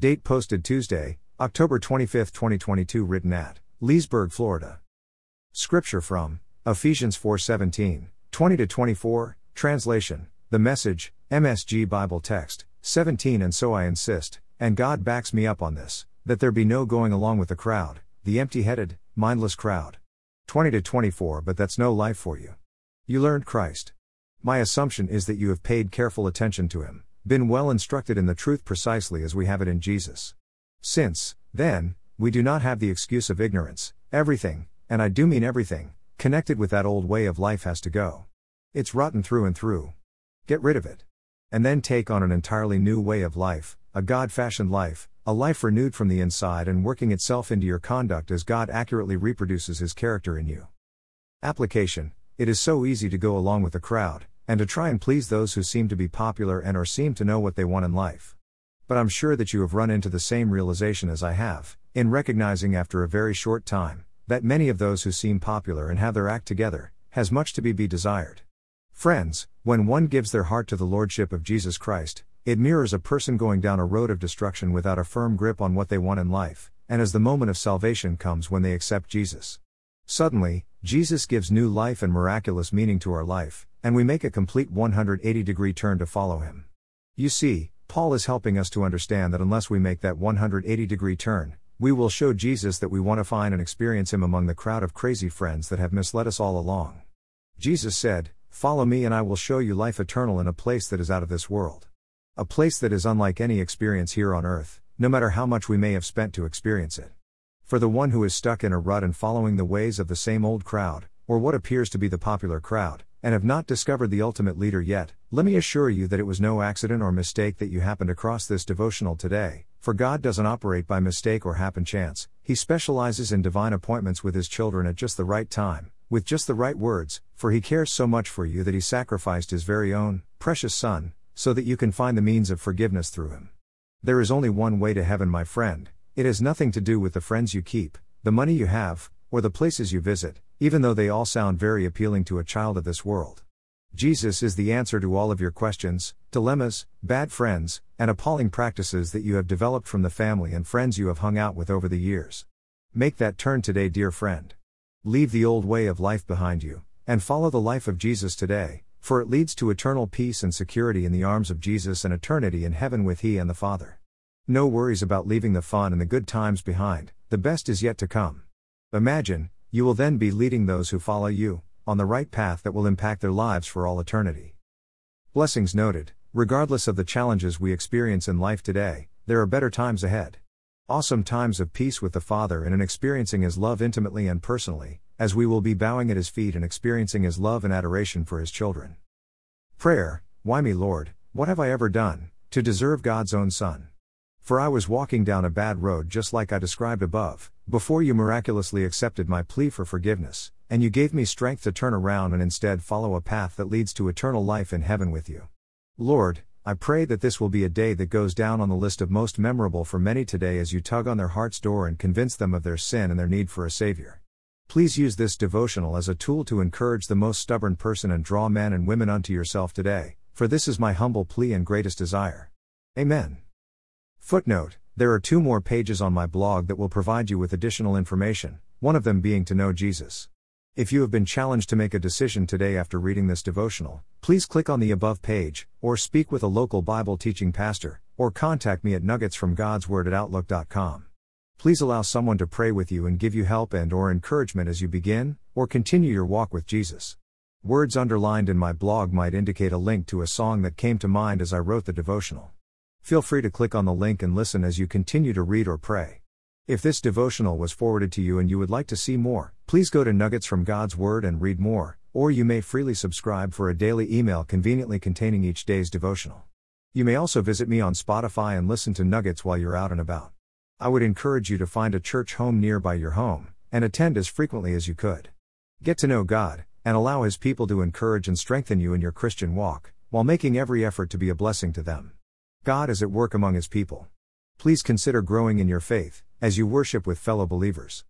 Date posted Tuesday, October 25, 2022 written at Leesburg, Florida. Scripture from Ephesians 4:17, 20 to 24, translation: The Message, MSG Bible text, 17 and so I insist, and God backs me up on this, that there be no going along with the crowd, the empty-headed, mindless crowd. 20 to 24 but that's no life for you. You learned Christ. My assumption is that you have paid careful attention to him, been well instructed in the truth precisely as we have it in Jesus. Since, then, we do not have the excuse of ignorance, everything, and I do mean everything, connected with that old way of life has to go. It's rotten through and through. Get rid of it. And then take on an entirely new way of life, a God fashioned life, a life renewed from the inside and working itself into your conduct as God accurately reproduces His character in you. Application It is so easy to go along with the crowd, and to try and please those who seem to be popular and or seem to know what they want in life. But I'm sure that you have run into the same realization as I have, in recognizing after a very short time, that many of those who seem popular and have their act together, has much to be be desired. Friends, when one gives their heart to the Lordship of Jesus Christ, it mirrors a person going down a road of destruction without a firm grip on what they want in life, and as the moment of salvation comes when they accept Jesus. Suddenly, Jesus gives new life and miraculous meaning to our life, and we make a complete 180 degree turn to follow him. You see, Paul is helping us to understand that unless we make that 180 degree turn, we will show Jesus that we want to find and experience him among the crowd of crazy friends that have misled us all along. Jesus said, Follow me and I will show you life eternal in a place that is out of this world. A place that is unlike any experience here on earth, no matter how much we may have spent to experience it. For the one who is stuck in a rut and following the ways of the same old crowd, or what appears to be the popular crowd, and have not discovered the ultimate leader yet, let me assure you that it was no accident or mistake that you happened across this devotional today, for God doesn't operate by mistake or happen chance, He specializes in divine appointments with His children at just the right time, with just the right words, for He cares so much for you that He sacrificed His very own, precious Son, so that you can find the means of forgiveness through Him. There is only one way to heaven, my friend, it has nothing to do with the friends you keep, the money you have, or the places you visit, even though they all sound very appealing to a child of this world. Jesus is the answer to all of your questions, dilemmas, bad friends, and appalling practices that you have developed from the family and friends you have hung out with over the years. Make that turn today, dear friend. Leave the old way of life behind you, and follow the life of Jesus today, for it leads to eternal peace and security in the arms of Jesus and eternity in heaven with He and the Father. No worries about leaving the fun and the good times behind, the best is yet to come. Imagine, you will then be leading those who follow you, on the right path that will impact their lives for all eternity. Blessings noted, regardless of the challenges we experience in life today, there are better times ahead. Awesome times of peace with the Father and in experiencing His love intimately and personally, as we will be bowing at His feet and experiencing His love and adoration for His children. Prayer Why me, Lord, what have I ever done, to deserve God's own Son? For I was walking down a bad road just like I described above, before you miraculously accepted my plea for forgiveness, and you gave me strength to turn around and instead follow a path that leads to eternal life in heaven with you. Lord, I pray that this will be a day that goes down on the list of most memorable for many today as you tug on their heart's door and convince them of their sin and their need for a Savior. Please use this devotional as a tool to encourage the most stubborn person and draw men and women unto yourself today, for this is my humble plea and greatest desire. Amen. Footnote There are two more pages on my blog that will provide you with additional information, one of them being to know Jesus. If you have been challenged to make a decision today after reading this devotional, please click on the above page, or speak with a local Bible teaching pastor, or contact me at nuggetsfromgodsword at outlook.com. Please allow someone to pray with you and give you help and or encouragement as you begin or continue your walk with Jesus. Words underlined in my blog might indicate a link to a song that came to mind as I wrote the devotional. Feel free to click on the link and listen as you continue to read or pray. If this devotional was forwarded to you and you would like to see more, please go to Nuggets from God's Word and read more, or you may freely subscribe for a daily email conveniently containing each day's devotional. You may also visit me on Spotify and listen to Nuggets while you're out and about. I would encourage you to find a church home nearby your home, and attend as frequently as you could. Get to know God, and allow His people to encourage and strengthen you in your Christian walk, while making every effort to be a blessing to them. God is at work among his people. Please consider growing in your faith, as you worship with fellow believers.